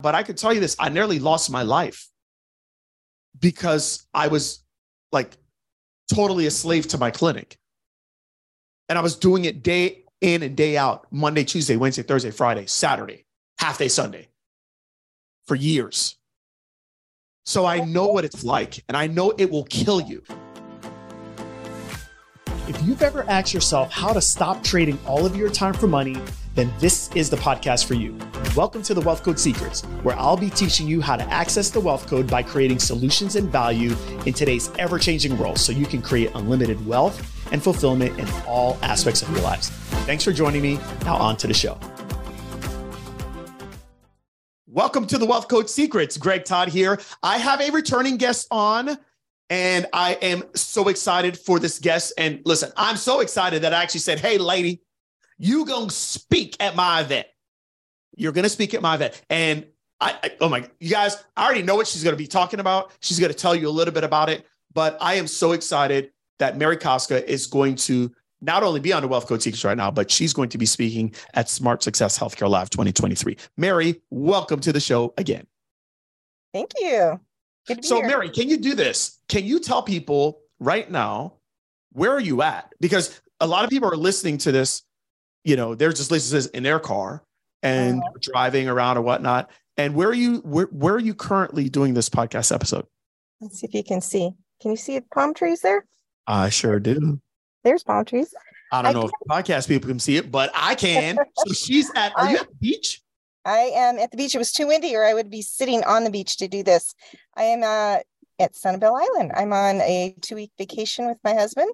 But I could tell you this I nearly lost my life because I was like totally a slave to my clinic. And I was doing it day in and day out Monday, Tuesday, Wednesday, Thursday, Friday, Saturday, half day Sunday for years. So I know what it's like and I know it will kill you. If you've ever asked yourself how to stop trading all of your time for money, then this is the podcast for you. Welcome to the Wealth Code Secrets, where I'll be teaching you how to access the wealth code by creating solutions and value in today's ever changing world so you can create unlimited wealth and fulfillment in all aspects of your lives. Thanks for joining me. Now, on to the show. Welcome to the Wealth Code Secrets. Greg Todd here. I have a returning guest on. And I am so excited for this guest. And listen, I'm so excited that I actually said, Hey, lady, you gonna speak at my event. You're gonna speak at my event. And I, I oh my, you guys, I already know what she's gonna be talking about. She's gonna tell you a little bit about it. But I am so excited that Mary Kostka is going to not only be on the Wealth Code Secrets right now, but she's going to be speaking at Smart Success Healthcare Live 2023. Mary, welcome to the show again. Thank you so, here. Mary, can you do this? Can you tell people right now where are you at? Because a lot of people are listening to this. You know, they're just listening in their car and uh-huh. driving around or whatnot. And where are you? Where Where are you currently doing this podcast episode? Let's see if you can see. Can you see palm trees there? I sure do. There's palm trees. I don't I know if podcast people can see it, but I can. so she's at. Are you at the beach? I am at the beach. It was too windy, or I would be sitting on the beach to do this. I am uh, at Sanibel Island. I'm on a two week vacation with my husband.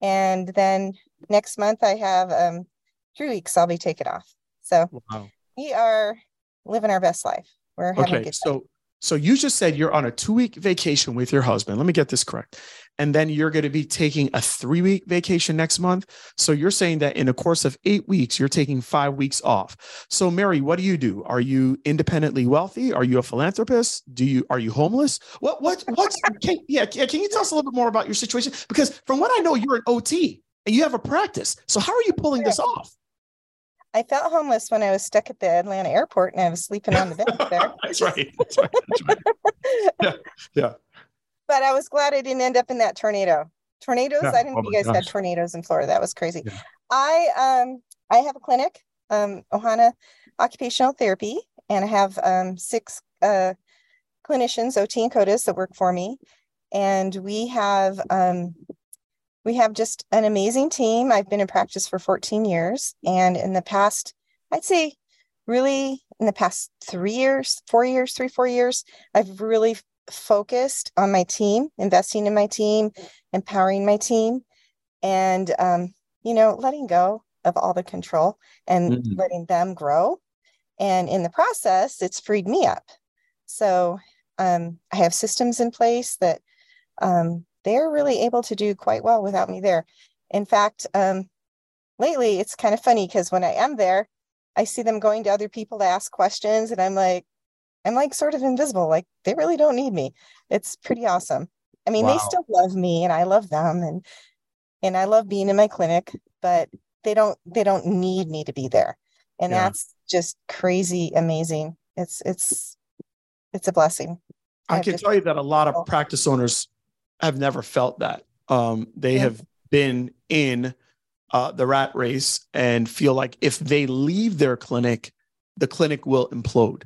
And then next month, I have um, three weeks I'll be taking off. So wow. we are living our best life. We're having okay, so time. so you just said you're on a two week vacation with your husband. Let me get this correct and then you're going to be taking a three week vacation next month. So you're saying that in a course of eight weeks, you're taking five weeks off. So Mary, what do you do? Are you independently wealthy? Are you a philanthropist? Do you are you homeless? What what what's can, yeah? Can you tell us a little bit more about your situation? Because from what I know, you're an OT and you have a practice. So how are you pulling this off? I felt homeless when I was stuck at the Atlanta airport and I was sleeping on the bed there. That's right. That's right. That's right. yeah. Yeah but I was glad I didn't end up in that tornado. Tornadoes. Yeah. I didn't know you guys gosh. had tornadoes in Florida. That was crazy. Yeah. I um I have a clinic, um, Ohana Occupational Therapy, and I have um six uh clinicians, OT and COTAs, that work for me. And we have um we have just an amazing team. I've been in practice for 14 years. And in the past, I'd say really in the past three years, four years, three, four years, I've really focused on my team, investing in my team, empowering my team, and um, you know, letting go of all the control and mm-hmm. letting them grow. And in the process, it's freed me up. So um, I have systems in place that um, they're really able to do quite well without me there. In fact, um, lately it's kind of funny because when I am there, I see them going to other people to ask questions, and I'm like, I'm like sort of invisible. Like they really don't need me. It's pretty awesome. I mean, wow. they still love me and I love them and and I love being in my clinic, but they don't they don't need me to be there. And yeah. that's just crazy amazing. It's it's it's a blessing. I, can tell you that a lot of practice owners have never felt that. Um, they yeah. have been in uh, the rat race and feel like if they leave their clinic, the clinic will implode.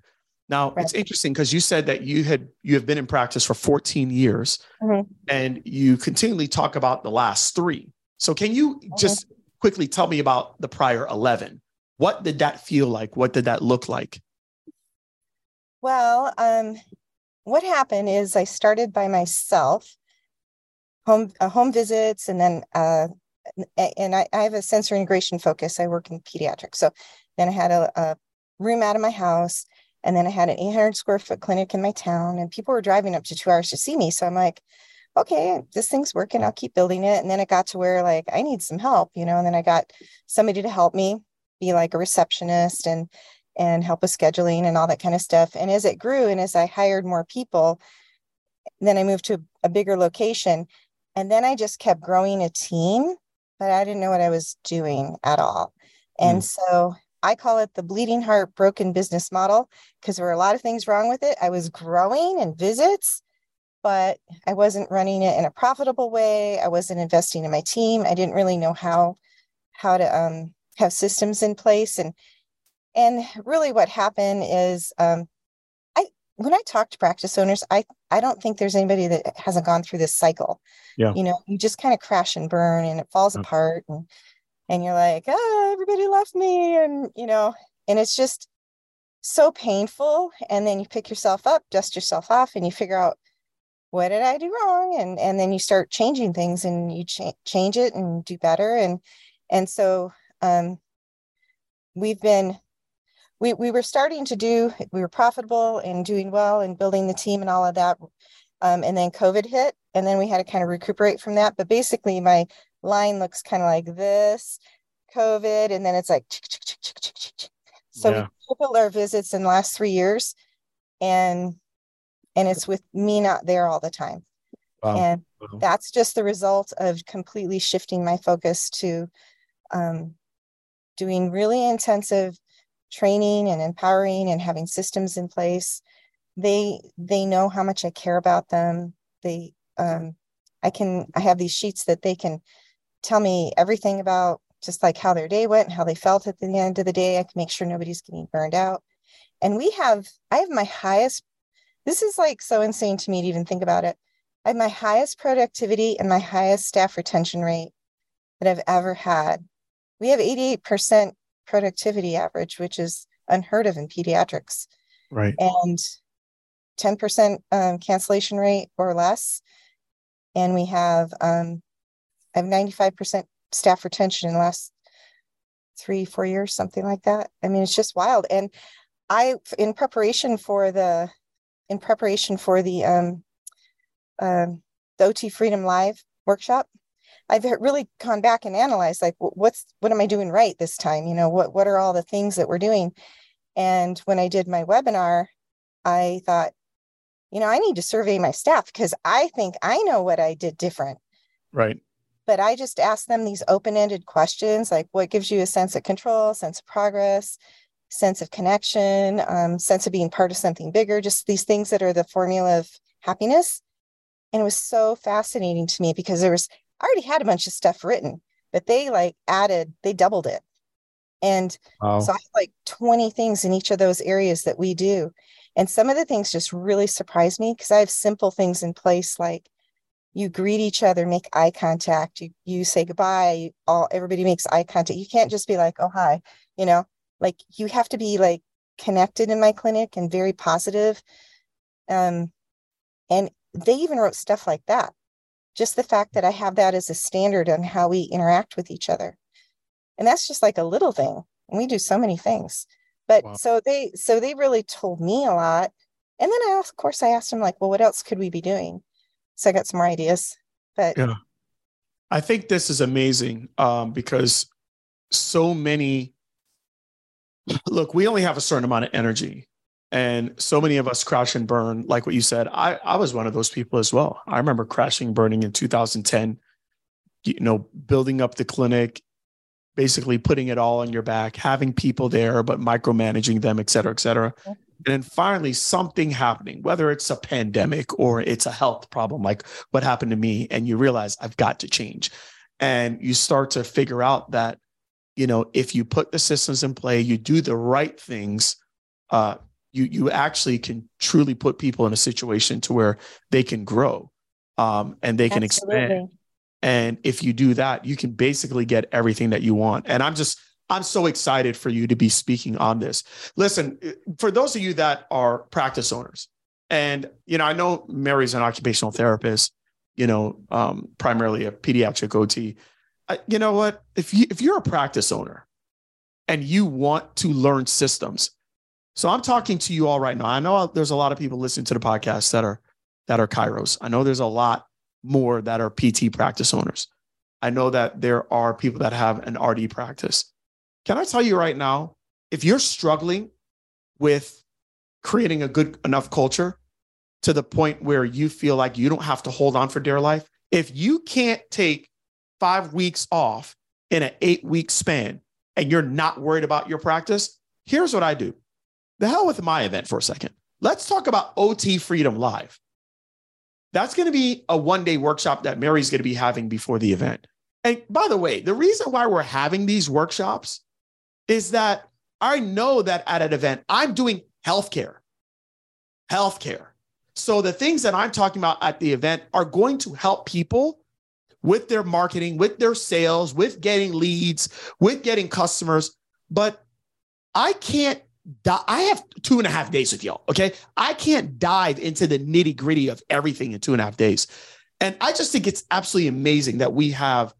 Now right. it's interesting because you said that you had you have been in practice for 14 years mm-hmm. and you continually talk about the last three. So can you mm-hmm. just quickly tell me about the prior 11? What did that feel like? What did that look like? Well, um, what happened is I started by myself, home uh, home visits, and then uh, and I, I, have a sensory integration focus. I work in pediatrics, so then I had a, a room out of my house and then I had an 800 square foot clinic in my town, and people were driving up to two hours to see me. So I'm like, okay, this thing's working. I'll keep building it. And then it got to where like I need some help, you know. And then I got somebody to help me be like a receptionist and and help with scheduling and all that kind of stuff. And as it grew and as I hired more people, then I moved to a bigger location. And then I just kept growing a team, but I didn't know what I was doing at all. And mm. so I call it the bleeding heart broken business model because there were a lot of things wrong with it. I was growing in visits, but I wasn't running it in a profitable way. I wasn't investing in my team. I didn't really know how how to um, have systems in place and and really what happened is um, I when I talk to practice owners, I I don't think there's anybody that hasn't gone through this cycle. Yeah. You know, you just kind of crash and burn and it falls apart and and you're like, oh, everybody left me. And, you know, and it's just so painful. And then you pick yourself up, dust yourself off, and you figure out what did I do wrong? And and then you start changing things and you cha- change it and do better. And and so um we've been we we were starting to do we were profitable and doing well and building the team and all of that. Um, and then COVID hit, and then we had to kind of recuperate from that. But basically, my line looks kind of like this COVID, and then it's like so yeah. we tripled our visits in the last three years, and and it's with me not there all the time. Wow. And wow. that's just the result of completely shifting my focus to um, doing really intensive training and empowering and having systems in place. They they know how much I care about them. They um, I can I have these sheets that they can tell me everything about just like how their day went and how they felt at the end of the day. I can make sure nobody's getting burned out. And we have, I have my highest, this is like so insane to me to even think about it. I have my highest productivity and my highest staff retention rate that I've ever had. We have 88% productivity average, which is unheard of in pediatrics. Right. And 10% um, cancellation rate or less. And we have um, I have 95% staff retention in the last three, four years, something like that. I mean, it's just wild. And I, in preparation for the, in preparation for the, um, um, the OT Freedom Live workshop, I've really gone back and analyzed like what's what am I doing right this time? You know, what what are all the things that we're doing? And when I did my webinar, I thought, you know, I need to survey my staff because I think I know what I did different. Right but I just asked them these open-ended questions like what gives you a sense of control, sense of progress, sense of connection, um, sense of being part of something bigger, just these things that are the formula of happiness. And it was so fascinating to me because there was I already had a bunch of stuff written, but they like added, they doubled it. And wow. so I have like 20 things in each of those areas that we do. And some of the things just really surprised me because I have simple things in place like you greet each other, make eye contact, you you say goodbye, you, all everybody makes eye contact. You can't just be like, oh hi, you know, like you have to be like connected in my clinic and very positive. Um, and they even wrote stuff like that. Just the fact that I have that as a standard on how we interact with each other. And that's just like a little thing. And we do so many things. But wow. so they so they really told me a lot. And then I of course I asked them like, well, what else could we be doing? So I got some more ideas. But yeah, I think this is amazing um, because so many look, we only have a certain amount of energy. And so many of us crash and burn, like what you said. I, I was one of those people as well. I remember crashing, burning in 2010, you know, building up the clinic, basically putting it all on your back, having people there, but micromanaging them, et cetera, et cetera. And then finally, something happening, whether it's a pandemic or it's a health problem, like what happened to me, and you realize I've got to change. And you start to figure out that, you know, if you put the systems in play, you do the right things, uh, you you actually can truly put people in a situation to where they can grow um, and they can Absolutely. expand. And if you do that, you can basically get everything that you want. And I'm just I'm so excited for you to be speaking on this. Listen, for those of you that are practice owners, and you know, I know Mary's an occupational therapist, you know, um, primarily a pediatric OT. I, you know what? If you if you're a practice owner and you want to learn systems, so I'm talking to you all right now. I know there's a lot of people listening to the podcast that are that are chiros. I know there's a lot more that are PT practice owners. I know that there are people that have an RD practice. Can I tell you right now, if you're struggling with creating a good enough culture to the point where you feel like you don't have to hold on for dear life, if you can't take five weeks off in an eight week span and you're not worried about your practice, here's what I do. The hell with my event for a second. Let's talk about OT Freedom Live. That's going to be a one day workshop that Mary's going to be having before the event. And by the way, the reason why we're having these workshops is that I know that at an event, I'm doing healthcare. Healthcare. So the things that I'm talking about at the event are going to help people with their marketing, with their sales, with getting leads, with getting customers. But I can't, di- I have two and a half days with y'all. Okay. I can't dive into the nitty gritty of everything in two and a half days. And I just think it's absolutely amazing that we have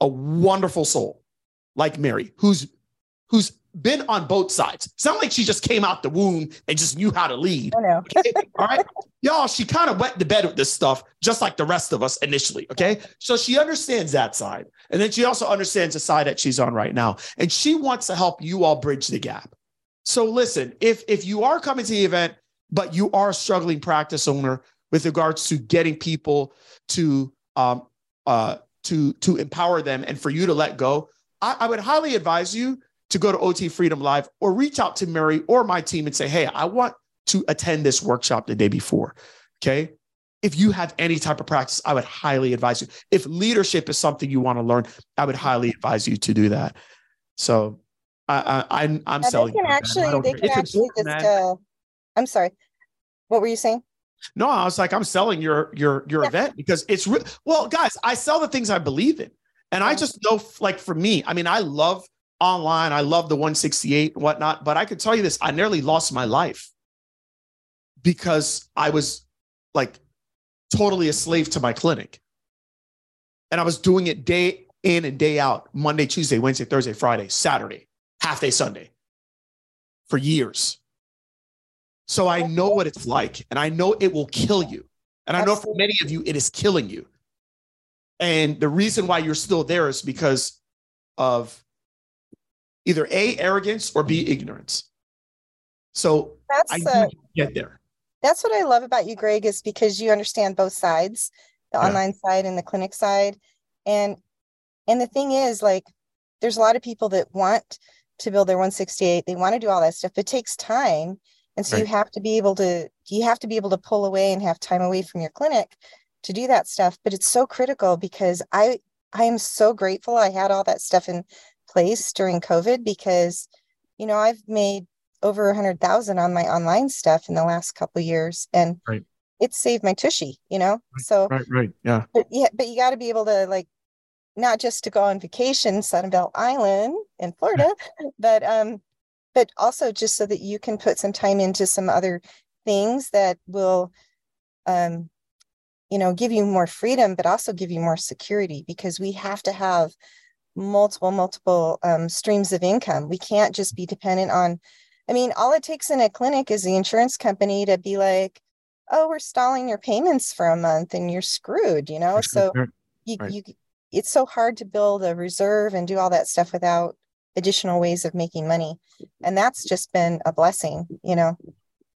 a wonderful soul like Mary, who's who's been on both sides. It's not like she just came out the womb and just knew how to lead. I know. okay? All right. Y'all, she kind of went to bed with this stuff, just like the rest of us initially. Okay. So she understands that side. And then she also understands the side that she's on right now. And she wants to help you all bridge the gap. So listen, if if you are coming to the event, but you are a struggling practice owner with regards to getting people to um uh to to empower them and for you to let go, I, I would highly advise you to go to OT Freedom Live or reach out to Mary or my team and say, hey, I want to attend this workshop the day before. Okay. If you have any type of practice, I would highly advise you. If leadership is something you want to learn, I would highly advise you to do that. So I, I, am I'm selling. They can actually, they can actually just, uh, I'm sorry. What were you saying? No, I was like, I'm selling your your your yeah. event because it's re- well, guys. I sell the things I believe in, and I just know, like for me, I mean, I love online. I love the 168 and whatnot. But I could tell you this I nearly lost my life because I was like totally a slave to my clinic. And I was doing it day in and day out Monday, Tuesday, Wednesday, Thursday, Friday, Saturday, half day Sunday for years. So I know what it's like and I know it will kill you. And I know for many of you, it is killing you. And the reason why you're still there is because of either A, arrogance or B, ignorance. So that's, I uh, get there. That's what I love about you, Greg, is because you understand both sides, the yeah. online side and the clinic side. And and the thing is, like, there's a lot of people that want to build their 168. They want to do all that stuff. It takes time. And so right. you have to be able to you have to be able to pull away and have time away from your clinic to do that stuff. But it's so critical because I I am so grateful I had all that stuff in place during COVID because, you know, I've made over a hundred thousand on my online stuff in the last couple years, and right. it saved my tushy. You know, right, so right, right, yeah, but yeah, but you got to be able to like not just to go on vacation Sanibel Island in Florida, but um, but also just so that you can put some time into some other things that will um you know give you more freedom but also give you more security because we have to have multiple multiple um, streams of income. We can't just be dependent on i mean all it takes in a clinic is the insurance company to be like oh we're stalling your payments for a month and you're screwed you know? So you, right. you it's so hard to build a reserve and do all that stuff without additional ways of making money and that's just been a blessing you know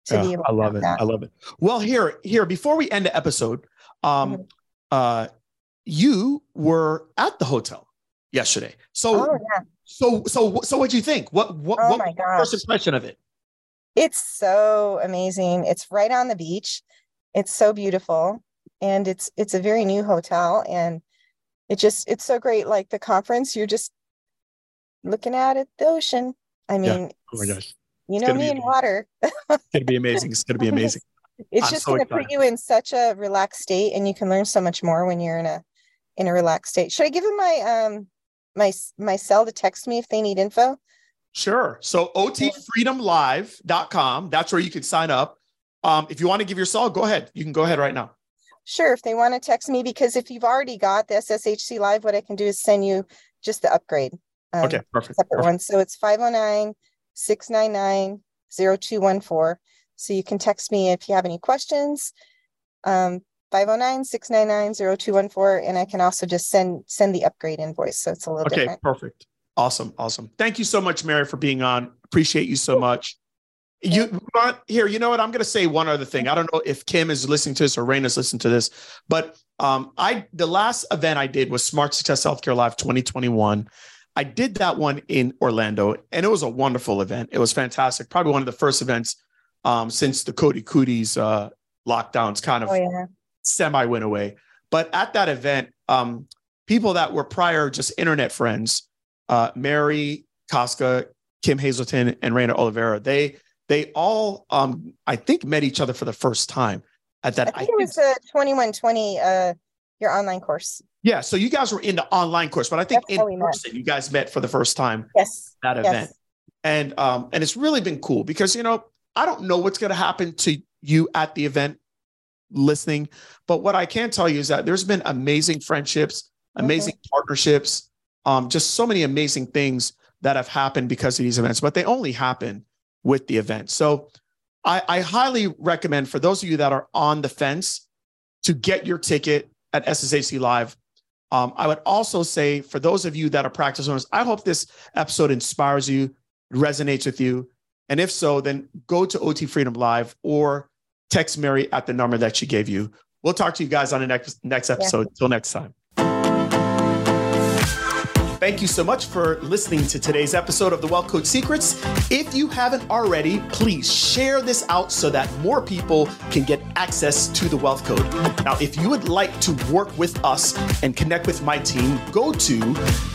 to yeah, be able i love it that. i love it well here here before we end the episode um mm-hmm. uh you were at the hotel yesterday. So, oh, yeah. so, so, so, what do you think? What, what, oh, what first impression of it? It's so amazing. It's right on the beach. It's so beautiful, and it's it's a very new hotel, and it just it's so great. Like the conference, you're just looking at it, the ocean. I mean, yeah. oh my gosh, you know me in water. it's gonna be amazing. It's gonna be amazing. it's I'm just so gonna excited. put you in such a relaxed state, and you can learn so much more when you're in a in a relaxed state. Should I give him my um my my cell to text me if they need info? Sure. So otfreedomlive.com. That's where you can sign up. Um, if you want to give your cell, go ahead. You can go ahead right now. Sure. If they want to text me, because if you've already got the SSHC Live, what I can do is send you just the upgrade. Um, okay, perfect. Separate perfect. one. So it's 509 699 0214. So you can text me if you have any questions. Um, 509-699-0214 and I can also just send send the upgrade invoice so it's a little okay, different. perfect. Awesome, awesome. Thank you so much Mary for being on. Appreciate you so much. You want here, you know what? I'm going to say one other thing. I don't know if Kim is listening to this or Raina's listening to this, but um, I the last event I did was Smart Success Healthcare Live 2021. I did that one in Orlando, and it was a wonderful event. It was fantastic. Probably one of the first events um, since the Cody Cooties uh, lockdowns kind of oh, yeah. semi went away. But at that event, um, people that were prior just internet friends, uh, Mary Kostka, Kim Hazelton, and Reina Oliveira, they they all um, I think met each other for the first time at that. I think I it was the 2120 uh, your online course. Yeah, so you guys were in the online course, but I think That's in person met. you guys met for the first time. Yes. That yes. event. And um and it's really been cool because you know, I don't know what's going to happen to you at the event listening, but what I can tell you is that there's been amazing friendships, amazing mm-hmm. partnerships, um just so many amazing things that have happened because of these events, but they only happen with the event. So I, I highly recommend for those of you that are on the fence to get your ticket at SSHC Live. Um, I would also say for those of you that are practice owners, I hope this episode inspires you, resonates with you. And if so, then go to OT Freedom Live or text Mary at the number that she gave you. We'll talk to you guys on the next next episode. Yeah. Till next time. Thank you so much for listening to today's episode of the Wealth Coach Secrets. If you haven't already, please share this out so that more people can get access to the Wealth Code. Now, if you would like to work with us and connect with my team, go to